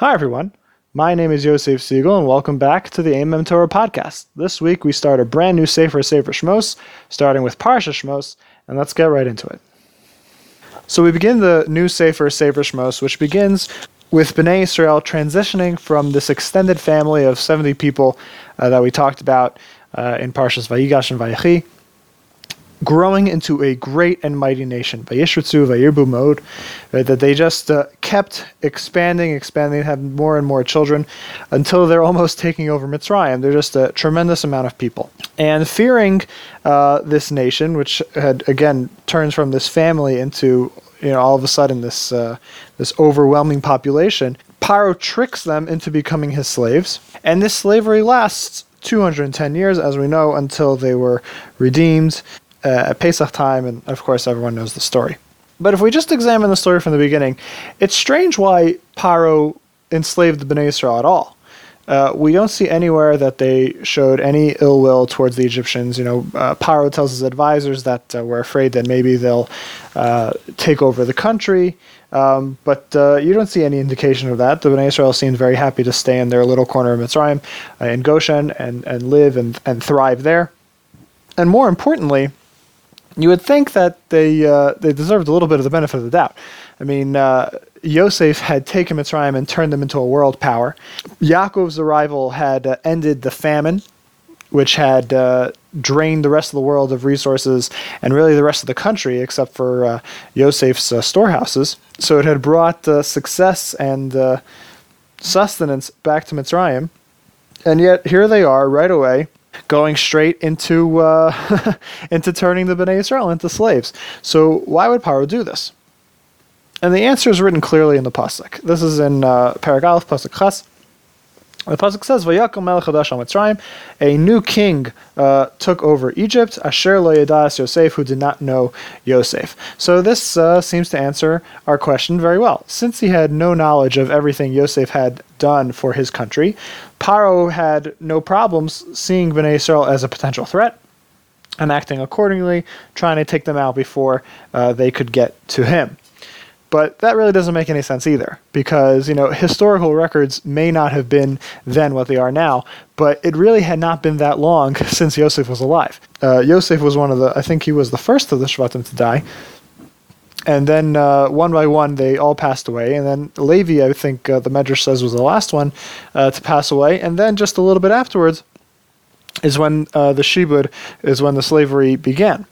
Hi, everyone. My name is Yosef Siegel, and welcome back to the Amem Torah podcast. This week, we start a brand new Sefer Sefer Shmos, starting with Parsha Shmos, and let's get right into it. So we begin the new Sefer Sefer Shmos, which begins with Bnei Israel transitioning from this extended family of 70 people uh, that we talked about uh, in Parshas Vayigash and Vayechi, growing into a great and mighty nation. Vayishritzu, Vayirbu mode, that they just uh, kept expanding, expanding, have more and more children until they're almost taking over Mitzrayim. They're just a tremendous amount of people. And fearing uh, this nation, which had again turns from this family into you know all of a sudden this uh, this overwhelming population, Paro tricks them into becoming his slaves, and this slavery lasts 210 years, as we know, until they were redeemed uh, at Pesach time, and of course, everyone knows the story. But if we just examine the story from the beginning, it's strange why Paro enslaved the Bnei Israel at all. Uh, we don't see anywhere that they showed any ill will towards the Egyptians. You know, uh, Paro tells his advisors that uh, we're afraid that maybe they'll uh, take over the country, um, but uh, you don't see any indication of that. The Bnei Israel seemed very happy to stay in their little corner of Mitzrayim, uh, in Goshen, and, and live and, and thrive there. And more importantly, you would think that they uh, they deserved a little bit of the benefit of the doubt. I mean, uh, Yosef had taken Mitzrayim and turned them into a world power. Yaakov's arrival had uh, ended the famine, which had uh, drained the rest of the world of resources and really the rest of the country, except for uh, Yosef's uh, storehouses. So it had brought success and sustenance back to Mitzrayim. And yet here they are right away going straight into uh, into turning the Bnei Israel into slaves. So why would Paro do this? And the answer is written clearly in the pasuk. This is in uh, Aleph, pasuk Ches. The pasuk says, "Vayakom melech hadash al Mitzrayim." A new king uh, took over Egypt. Asher lo yadas Yosef, who did not know Yosef. So this uh, seems to answer our question very well. Since he had no knowledge of everything Yosef had done for his country, Paro had no problems seeing Bnei as a potential threat and acting accordingly, trying to take them out before uh, they could get to him. But that really doesn't make any sense either, because you know historical records may not have been then what they are now, but it really had not been that long since Yosef was alive. Uh, Yosef was one of the, I think he was the first of the Shvatim to die, and then uh, one by one they all passed away. And then levi i think uh, the medrash says was the last one uh, to pass away. And then just a little bit afterwards is when uh, the shibud is when the slavery began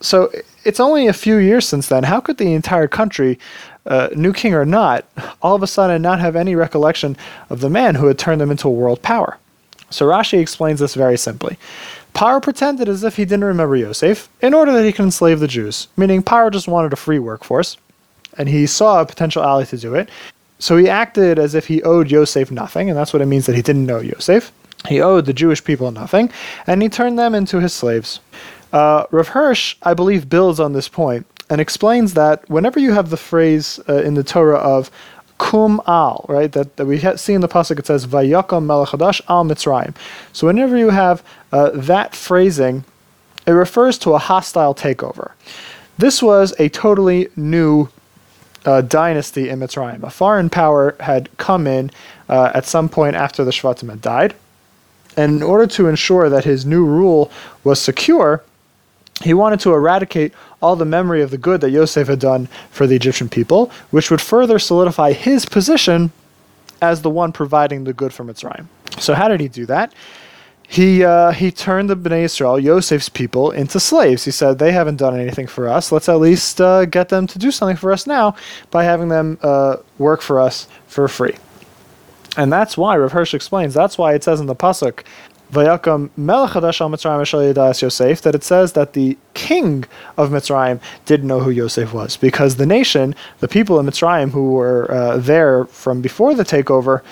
so it's only a few years since then how could the entire country uh, new king or not all of a sudden not have any recollection of the man who had turned them into a world power so rashi explains this very simply Paro pretended as if he didn't remember Yosef in order that he could enslave the Jews, meaning Paro just wanted a free workforce, and he saw a potential ally to do it. So he acted as if he owed Yosef nothing, and that's what it means that he didn't know Yosef. He owed the Jewish people nothing, and he turned them into his slaves. Uh, Rav Hirsch, I believe, builds on this point and explains that whenever you have the phrase uh, in the Torah of kum al, right? That, that we see in the pasuk it says vayakam melech hadash al mitzrayim. So whenever you have uh, that phrasing, it refers to a hostile takeover. This was a totally new uh, dynasty in Mitzrayim. A foreign power had come in uh, at some point after the Shvatim had died, and in order to ensure that his new rule was secure, he wanted to eradicate all the memory of the good that Yosef had done for the Egyptian people, which would further solidify his position as the one providing the good for Mitzrayim. So, how did he do that? He, uh, he turned the Bnei Israel, Yosef's people, into slaves. He said, They haven't done anything for us. Let's at least uh, get them to do something for us now by having them uh, work for us for free. And that's why, Rav Hirsch explains, that's why it says in the Pasuk, Vayakam Melech Hadash al Mitzrayim Yosef, that it says that the king of Mitzrayim didn't know who Yosef was, because the nation, the people in Mitzrayim who were uh, there from before the takeover,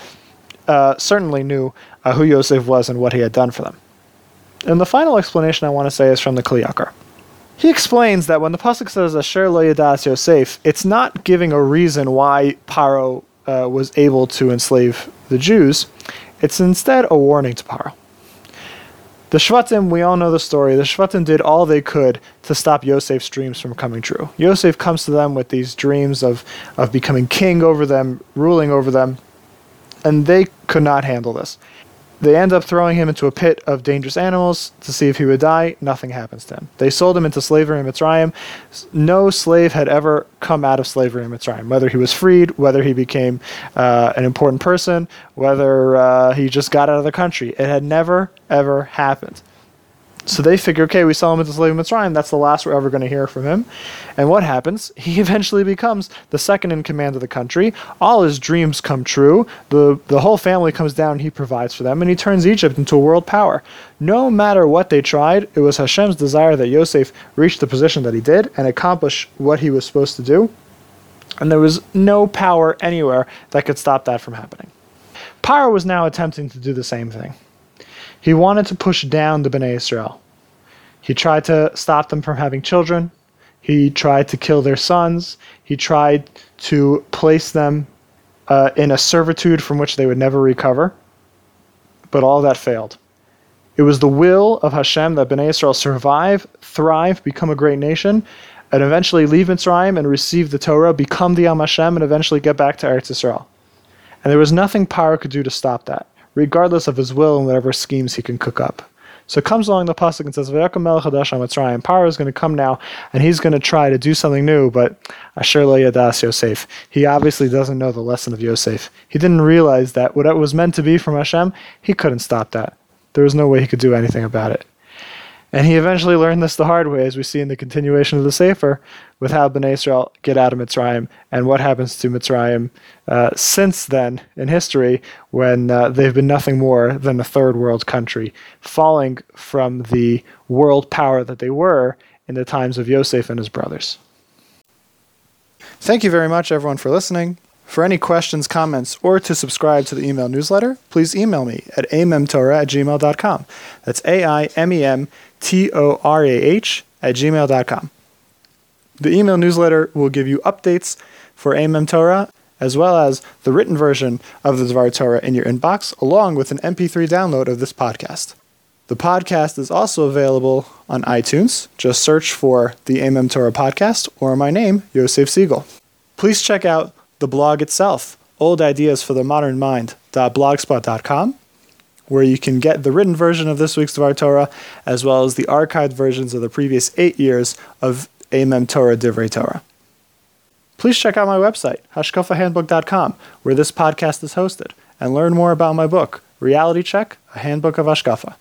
uh, certainly knew uh, who Yosef was and what he had done for them. And the final explanation I want to say is from the Kli Yakar. He explains that when the pasuk says "Asher lo yadas Yosef," it's not giving a reason why Paro uh, was able to enslave the Jews. It's instead a warning to Paro. The Shvatim, we all know the story. The Shvatim did all they could to stop Yosef's dreams from coming true. Yosef comes to them with these dreams of, of becoming king over them, ruling over them. and they could not handle this. They end up throwing him into a pit of dangerous animals to see if he would die. Nothing happens to him. They sold him into slavery in Mitzrayim. No slave had ever come out of slavery in Mitzrayim, whether he was freed, whether he became uh, an important person, whether uh, he just got out of the country. It had never, ever happened. So they figure, okay, we sell him into the slave Mitzrayim. That's the last we're ever going to hear from him. And what happens? He eventually becomes the second in command of the country. All his dreams come true. The, the whole family comes down he provides for them. And he turns Egypt into a world power. No matter what they tried, it was Hashem's desire that Yosef reach the position that he did and accomplish what he was supposed to do. And there was no power anywhere that could stop that from happening. Paro was now attempting to do the same thing. He wanted to push down the Bnei Israel. He tried to stop them from having children. He tried to kill their sons. He tried to place them uh, in a servitude from which they would never recover. But all that failed. It was the will of Hashem that Bnei Israel survive, thrive, become a great nation, and eventually leave Mitzrayim and receive the Torah, become the Am Hashem, and eventually get back to Eretz Israel. And there was nothing power could do to stop that regardless of his will and whatever schemes he can cook up. So comes along the pasuk and says, "Vayakam melech hadash Mitzrayim." Paro is going to come now, and he's going to try to do something new. But Asher lo yadas Yosef. He obviously doesn't know the lesson of Yosef. He didn't realize that what it was meant to be from Hashem, he couldn't stop that. There was no way he could do anything about it. And he eventually learned this the hard way, as we see in the continuation of the Sefer, with how Bnei Israel get out of Mitzrayim and what happens to Mitzrayim uh, since then in history, when uh, they've been nothing more than a third world country, falling from the world power that they were in the times of Yosef and his brothers. Thank you very much, everyone, for listening. For any questions, comments, or to subscribe to the email newsletter, please email me at aimemtorah at gmail.com. That's A I M E M T O R A H at gmail.com. The email newsletter will give you updates for Amem Torah as well as the written version of the Dvar Torah in your inbox, along with an MP3 download of this podcast. The podcast is also available on iTunes. Just search for the Amem Torah podcast or my name, Yosef Siegel. Please check out the blog itself, Old Ideas for the Modern Mind.blogspot.com, where you can get the written version of this week's Dvar Torah, as well as the archived versions of the previous eight years of Amem Torah Divrei Torah. Please check out my website, hashkafahandbook.com, where this podcast is hosted, and learn more about my book, Reality Check, A Handbook of Hashkafa.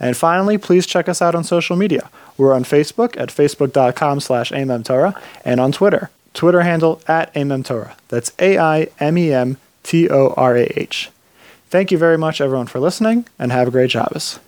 And finally, please check us out on social media. We're on Facebook at facebook.com slash Torah and on Twitter, Twitter handle at Torah. That's A-I-M-E-M T-O-R-A-H. Thank you very much, everyone, for listening, and have a great Shabbos.